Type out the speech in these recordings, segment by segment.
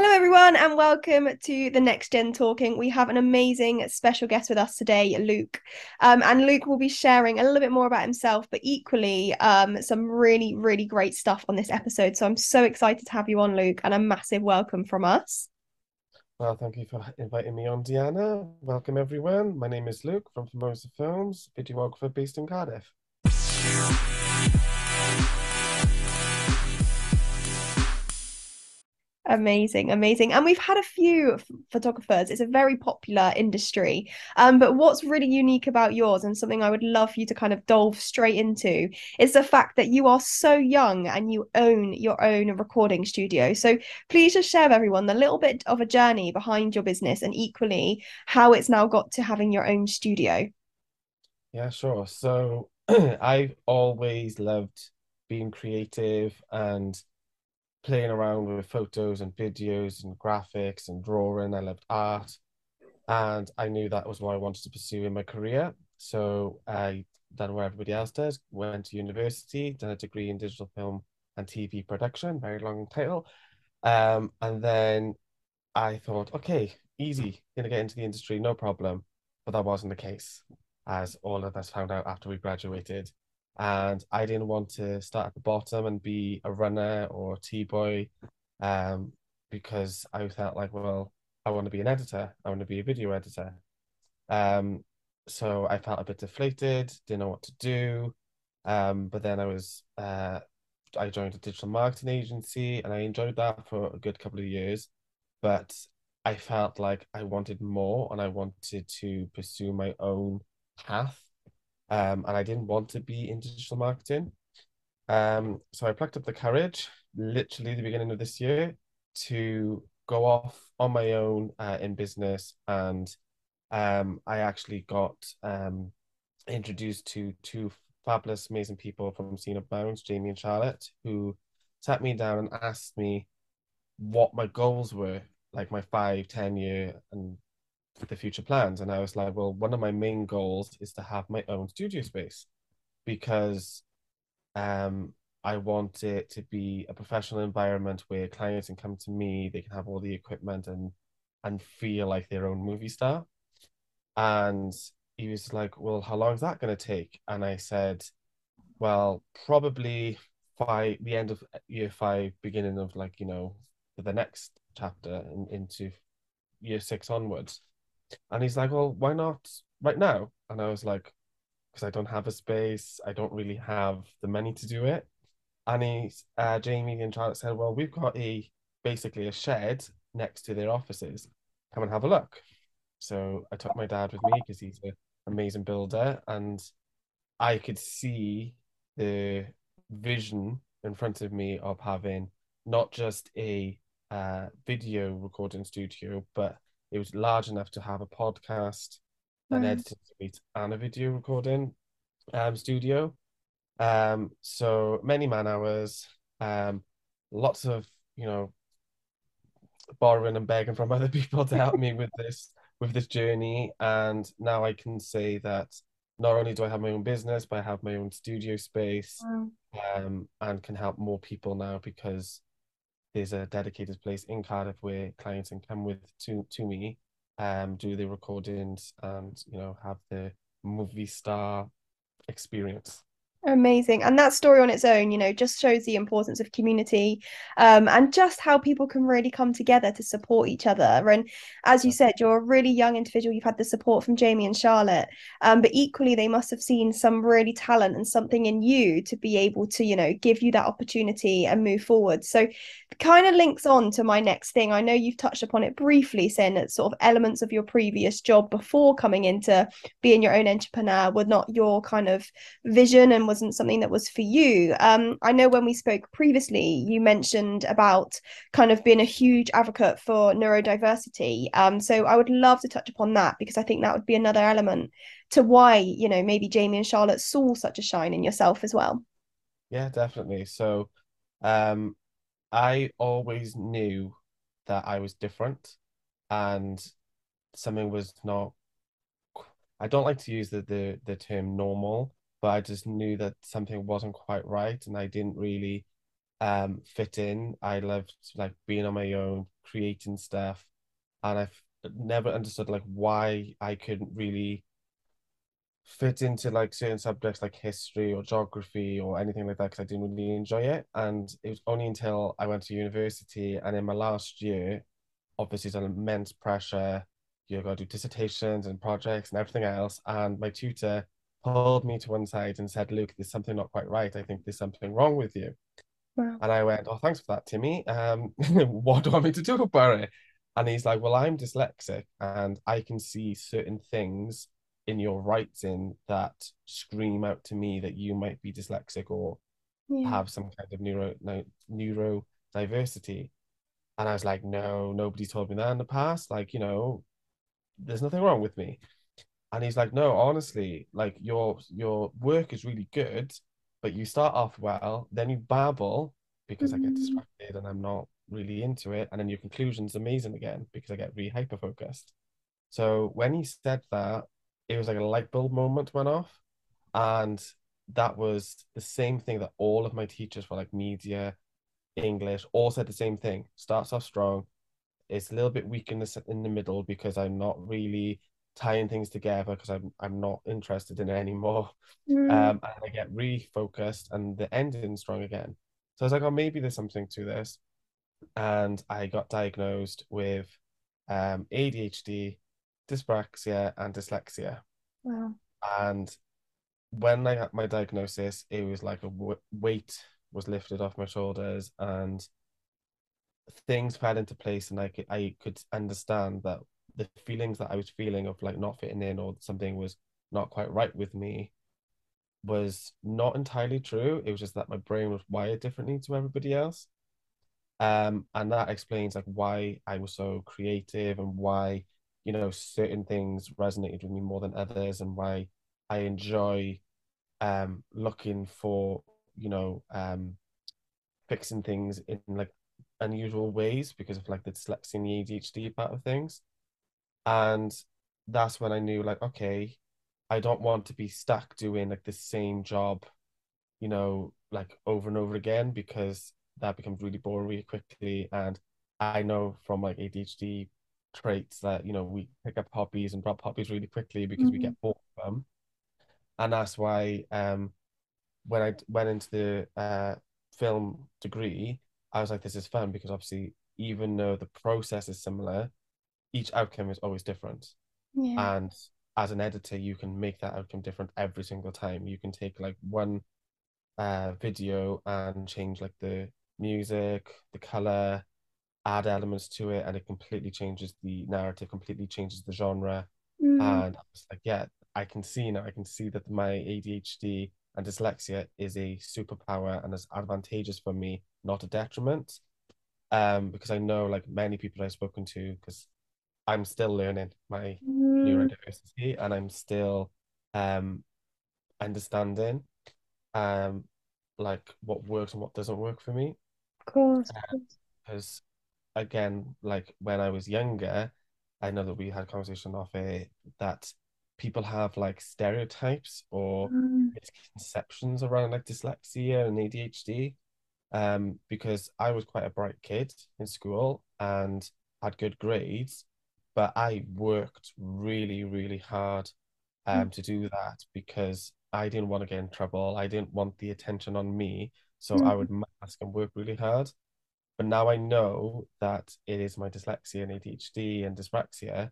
Hello, everyone, and welcome to the Next Gen Talking. We have an amazing special guest with us today, Luke. Um, and Luke will be sharing a little bit more about himself, but equally um, some really, really great stuff on this episode. So I'm so excited to have you on, Luke, and a massive welcome from us. Well, thank you for inviting me on, Deanna. Welcome, everyone. My name is Luke from Formosa Films, videographer based in Cardiff. Amazing, amazing. And we've had a few photographers. It's a very popular industry. Um, but what's really unique about yours and something I would love you to kind of delve straight into is the fact that you are so young and you own your own recording studio. So please just share with everyone a little bit of a journey behind your business and equally how it's now got to having your own studio. Yeah, sure. So I've always loved being creative and playing around with photos and videos and graphics and drawing. I loved art. And I knew that was what I wanted to pursue in my career. So I done what everybody else does, went to university, done a degree in digital film and TV production, very long title. Um, and then I thought, okay, easy, gonna get into the industry, no problem. But that wasn't the case, as all of us found out after we graduated and I didn't want to start at the bottom and be a runner or a T boy, um, because I felt like, well, I want to be an editor. I want to be a video editor. Um, so I felt a bit deflated, didn't know what to do. Um, but then I was, uh, I joined a digital marketing agency, and I enjoyed that for a good couple of years. But I felt like I wanted more, and I wanted to pursue my own path um, and I didn't want to be in digital marketing. Um, so I plucked up the courage, literally the beginning of this year, to go off on my own uh, in business, and um, I actually got um, introduced to two fabulous, amazing people from Scene of Bounds, Jamie and Charlotte, who sat me down and asked me what my goals were, like my five, ten year and the future plans. And I was like, well, one of my main goals is to have my own studio space because um, I want it to be a professional environment where clients can come to me, they can have all the equipment and and feel like their own movie star. And he was like, Well, how long is that going to take? And I said, Well, probably by the end of year five, beginning of like, you know, the next chapter in, into year six onwards. And he's like, well, why not right now? And I was like, because I don't have a space. I don't really have the money to do it. And he's, uh, Jamie and Charlotte said, well, we've got a basically a shed next to their offices. Come and have a look. So I took my dad with me because he's an amazing builder, and I could see the vision in front of me of having not just a uh, video recording studio, but it was large enough to have a podcast, an editing suite, and a video recording um, studio. Um, so many man hours, um, lots of you know borrowing and begging from other people to help me with this with this journey. And now I can say that not only do I have my own business, but I have my own studio space, wow. um, and can help more people now because there's a dedicated place in Cardiff where clients can come with to to me, um, do the recordings and you know have the movie star experience. Amazing. And that story on its own, you know, just shows the importance of community um, and just how people can really come together to support each other. And as you said, you're a really young individual. You've had the support from Jamie and Charlotte, um, but equally, they must have seen some really talent and something in you to be able to, you know, give you that opportunity and move forward. So, kind of links on to my next thing. I know you've touched upon it briefly, saying that sort of elements of your previous job before coming into being your own entrepreneur were not your kind of vision and wasn't something that was for you. Um, I know when we spoke previously, you mentioned about kind of being a huge advocate for neurodiversity. Um, so I would love to touch upon that because I think that would be another element to why, you know, maybe Jamie and Charlotte saw such a shine in yourself as well. Yeah, definitely. So um, I always knew that I was different and something was not I don't like to use the the, the term normal but I just knew that something wasn't quite right, and I didn't really um fit in. I loved like being on my own, creating stuff, and I've never understood like why I couldn't really fit into like certain subjects like history or geography or anything like that because I didn't really enjoy it. And it was only until I went to university and in my last year, obviously, there's immense pressure. You've got to do dissertations and projects and everything else. And my tutor pulled me to one side and said, Luke, there's something not quite right. I think there's something wrong with you. Wow. And I went, Oh, thanks for that, Timmy. Um, what do you want to do about it? And he's like, Well, I'm dyslexic and I can see certain things in your writing that scream out to me that you might be dyslexic or Yeah. have some kind of neuro no, neurodiversity. And I was like, no, nobody told me that in the past. Like, you know, there's nothing wrong with me. And he's like, no, honestly, like your your work is really good, but you start off well, then you babble because I get Mm, distracted and I'm not really into it, and then your conclusion's amazing again because I get really hyper focused. So when he said that, it was like a light bulb moment went off. And that was the same thing that all of my teachers for like media, English, all said the same thing. Starts off strong. It's a little bit weak in the in the middle because I'm not really tying things together because I'm I'm not interested in it anymore. mm, Um, and I get really focused and the ending strong again. So I was like, oh, maybe there's something to this. And I got diagnosed with um, ADHD, dyspraxia, and dyslexia. wow. And when I got my diagnosis, it was like a w weight was lifted off my shoulders and things fell into place, and I could I could understand that the feelings that I was feeling of like not fitting in or something was not quite right with me was not entirely true. It was just that my brain was wired differently to everybody else. Um, and that explains like why I was so creative and why, you know, certain things resonated with me more than others and why I enjoy um looking for, you know, um fixing things in like unusual ways because of like the dyslexia and the ADHD part of things. And that's when I knew like, okay, I don't want to be stuck doing like the same job you know, like over and over again because that becomes really boring really quickly. And I know from like ADHD traits that, you know, we pick up hobbies and drop hobbies really quickly because we Mm, get bored of them. And that's why um when I went into the uh film degree, I was like, this is fun because obviously even though the process is similar, each outcome is always different. yeah. And as an editor, you can make that outcome different every single time. You can take like one uh video and change like the music, the color, add elements to it, and it completely changes the narrative, completely changes the genre. Mm, And I was like, yeah, I can see now, I can see that my ADHD and dyslexia is a superpower and is advantageous for me, not a detriment. Um, because I know like many people I've spoken to, because I'm still learning my mm, neurodiversity and I'm still um understanding um like what works and what doesn't work for me. of course. Because again, like when I was younger, I know that we had a conversation off it that people have like stereotypes or Mm, misconceptions around like dyslexia and ADHD. Um, because I was quite a bright kid in school and had good grades, but I worked really, really hard mm, um to do that because I didn't want to get in trouble. I didn't want the attention on me. So I mm, would mask and work really hard. But now I know that it is my dyslexia and ADHD and dyspraxia.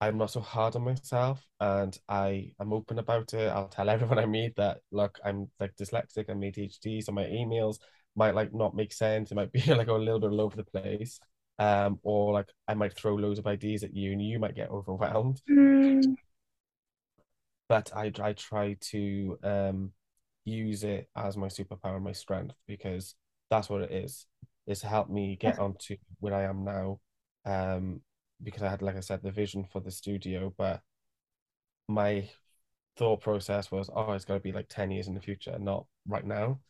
I'm not so hard on myself and I am open about it. I'll tell everyone I meet that look, I'm like dyslexic, I'm ADHD, so my emails might like not make sense. It might be like a little bit all over the place. Um, or like I might throw loads of ideas at you and you might get overwhelmed. mm. But I I try to um use it as my superpower, my strength, because that's what it is. It's helped me get onto where I am now. Um, because I had, like I said, the vision for the studio, but my thought process was, oh, it's got to be like 10 years in the future, not right now.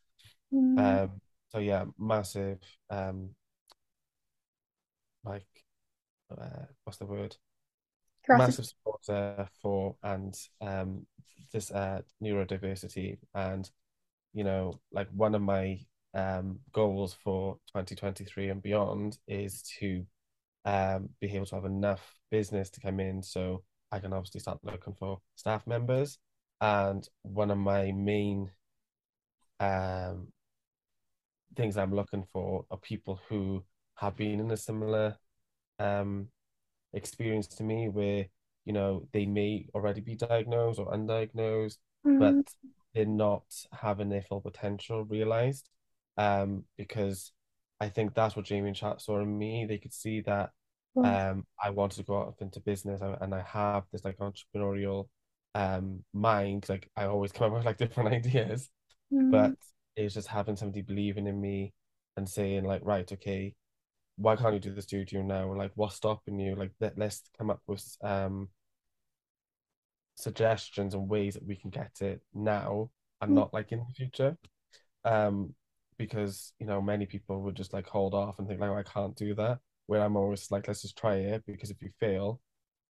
Mm, Um, so yeah, massive, um, like, uh, what's the word? Massive supporter for and um this uh neurodiversity and you know, like one of my um, goals for 2023 and beyond is to um, be able to have enough business to come in so I can obviously start looking for staff members. And one of my main um, things I'm looking for are people who have been in a similar um, experience to me where, you know, they may already be diagnosed or undiagnosed, mm. but they're not having their full potential realized. Um, because I think that's what Jamie and Chat saw in me. They could see that um, I wanted to go out into business and I have this like entrepreneurial um mind. Like I always come up with like different ideas, mm. but it's just having somebody believing in me and saying like, right, okay, why can't you do the studio now? Like, what's stopping you? Like, let, let's come up with um suggestions and ways that we can get it now and mm. not like in the future. Um, because you know many people would just like hold off and think like, oh, I can't do that. Where I'm always like, let's just try it because if you fail,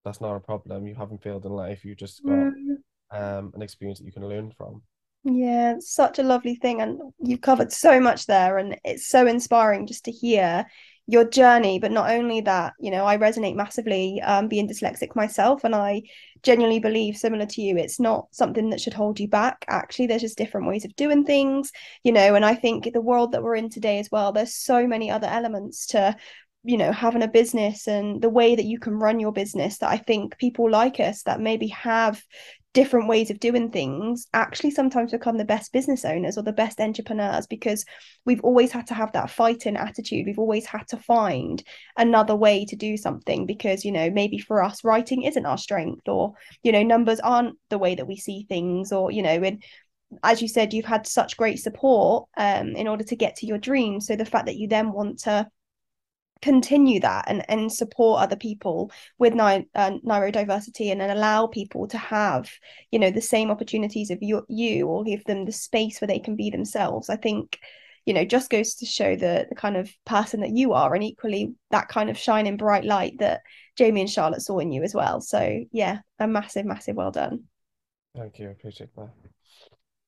that's not a problem. You haven't failed in life. You just got mm. um an experience that you can learn from. Yeah, such a lovely thing. And you've covered so much there. And it's so inspiring just to hear your journey. But not only that, you know, I resonate massively um, being dyslexic myself. And I genuinely believe, similar to you, it's not something that should hold you back. Actually, there's just different ways of doing things, you know. And I think the world that we're in today as well, there's so many other elements to you know having a business and the way that you can run your business that i think people like us that maybe have different ways of doing things actually sometimes become the best business owners or the best entrepreneurs because we've always had to have that fighting attitude. We've always had to find another way to do something because you know maybe for us writing isn't our strength or you know numbers aren't the way that we see things or you know and as you said you've had such great support um, in order to get to your dreams so the fact that you then want to continue that and, and support other people with ni- uh, neurodiversity and then allow people to have you know the same opportunities of you, you or give them the space where they can be themselves. I think you know just goes to show the the kind of person that you are and equally that kind of shining bright light that jamie and charlotte saw in you as well. So yeah a massive massive well done. Thank you. I appreciate that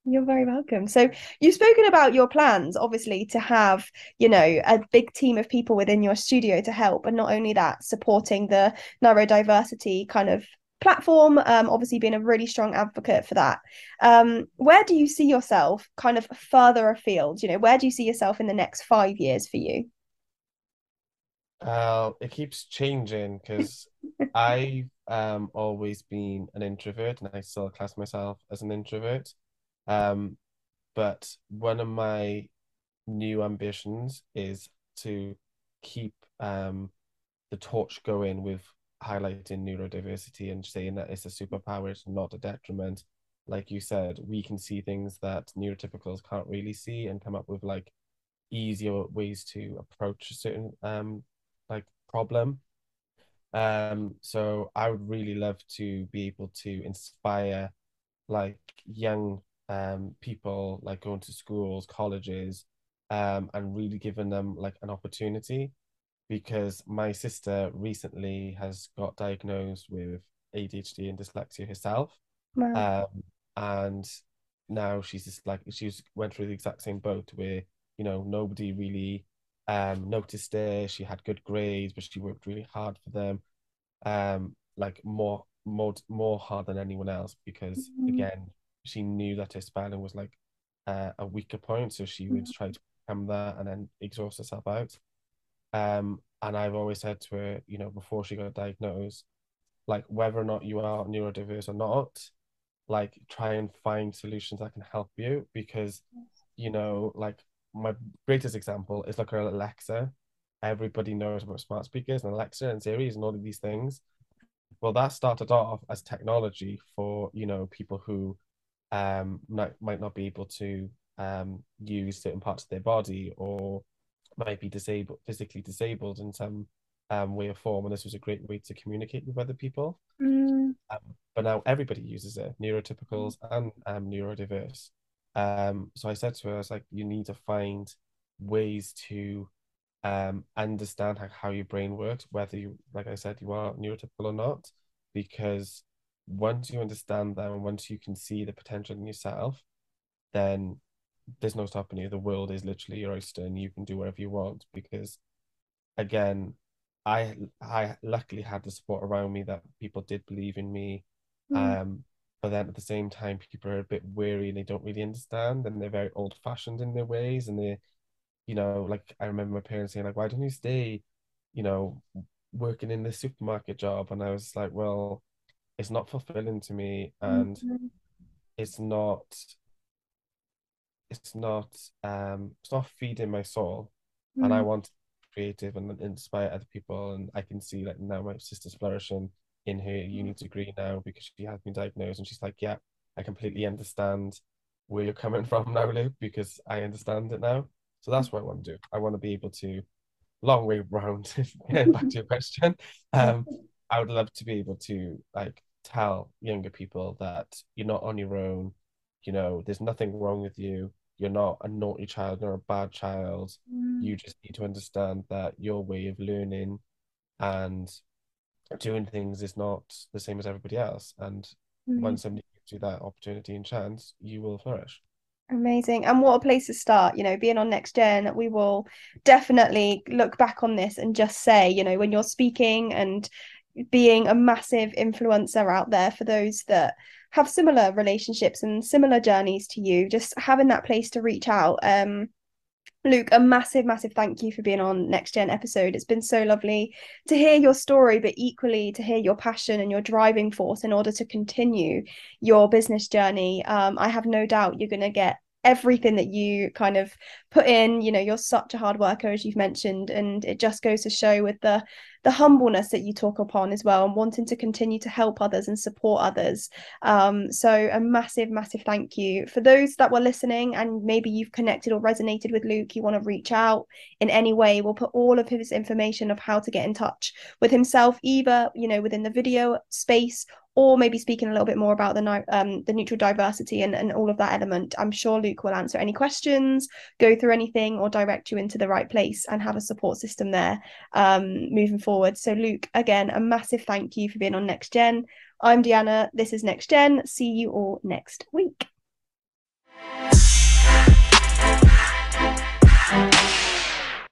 you're very welcome. So you've spoken about your plans, obviously, to have, you know, a big team of people within your studio to help. And not only that, supporting the neurodiversity kind of platform, um, obviously being a really strong advocate for that. Um, where do you see yourself kind of further afield? You know, where do you see yourself in the next five years for you? Uh, it keeps changing because I've um always been an introvert and I still class myself as an introvert. Um, but one of my new ambitions is to keep um, the torch going with highlighting neurodiversity and saying that it's a superpower, it's not a detriment. Like you said, we can see things that neurotypicals can't really see and come up with like easier ways to approach a certain um like problem. Um, so I would really love to be able to inspire like young um, people like going to schools, colleges, um, and really giving them like an opportunity. Because my sister recently has got diagnosed with ADHD and dyslexia herself, wow. um, and now she's just like she's went through the exact same boat where you know nobody really um noticed her. She had good grades, but she worked really hard for them, um, like more more more hard than anyone else because mm-hmm. again she knew that her spelling was like uh, a weaker point, so she would mm-hmm. try to come that and then exhaust herself out. Um, and I've always said to her, you know, before she got diagnosed, like whether or not you are neurodiverse or not, like try and find solutions that can help you because, you know, like my greatest example is like her Alexa. Everybody knows about smart speakers and Alexa and Siri and all of these things. Well, that started off as technology for, you know, people who um, might, might not be able to um, use certain parts of their body or might be disabled, physically disabled in some um, way or form. And this was a great way to communicate with other people. Mm. Um, but now everybody uses it, neurotypicals and um, neurodiverse. Um, so I said to her, I was like, you need to find ways to um, understand how, how your brain works, whether you, like I said, you are neurotypical or not, because once you understand them and once you can see the potential in yourself, then there's no stopping you. The world is literally your oyster, and you can do whatever you want. Because, again, I I luckily had the support around me that people did believe in me. Mm. Um, but then at the same time, people are a bit weary and they don't really understand, and they're very old fashioned in their ways, and they, you know, like I remember my parents saying like, "Why don't you stay, you know, working in the supermarket job?" And I was like, "Well, it's not fulfilling to me, and Mhm. it's not." it's not um it's not feeding my soul and I Mm. want to be creative and inspire other people and I can see like now my sister's flourishing in her uni degree now because she has been diagnosed and she's like yeah I completely understand where you're coming from now Luke because I understand it now so that's what I want to do I want to be able to long way round back to your question um I would love to be able to like tell younger people that you're not on your own you know, there's nothing wrong with you. You're not a naughty child, you're a bad child. Mm. You just need to understand that your way of learning and doing things is not the same as everybody else. And when Mm. somebody gives you that opportunity and chance, you will flourish. Amazing. And what a place to start, you know, being on Next Gen, we will definitely look back on this and just say, you know, when you're speaking and being a massive influencer out there for those that have similar relationships and similar journeys to you, just having that place to reach out. Um, Luke, a massive, massive thank you for being on Next Gen episode. It's been so lovely to hear your story, but equally to hear your passion and your driving force in order to continue your business journey. Um, I have no doubt you're going to get everything that you kind of put in you know you're such a hard worker as you've mentioned and it just goes to show with the the humbleness that you talk upon as well and wanting to continue to help others and support others. Um so a massive massive thank you. For those that were listening and maybe you've connected or resonated with Luke you want to reach out in any way we'll put all of his information of how to get in touch with himself either you know within the video space or maybe speaking a little bit more about the um, the neurodiversity and, and all of that element. I'm sure Luke will answer any questions, go through anything, or direct you into the right place and have a support system there um, moving forward. So, Luke, again, a massive thank you for being on Next Gen. I'm Deanna. This is Next Gen. See you all next week.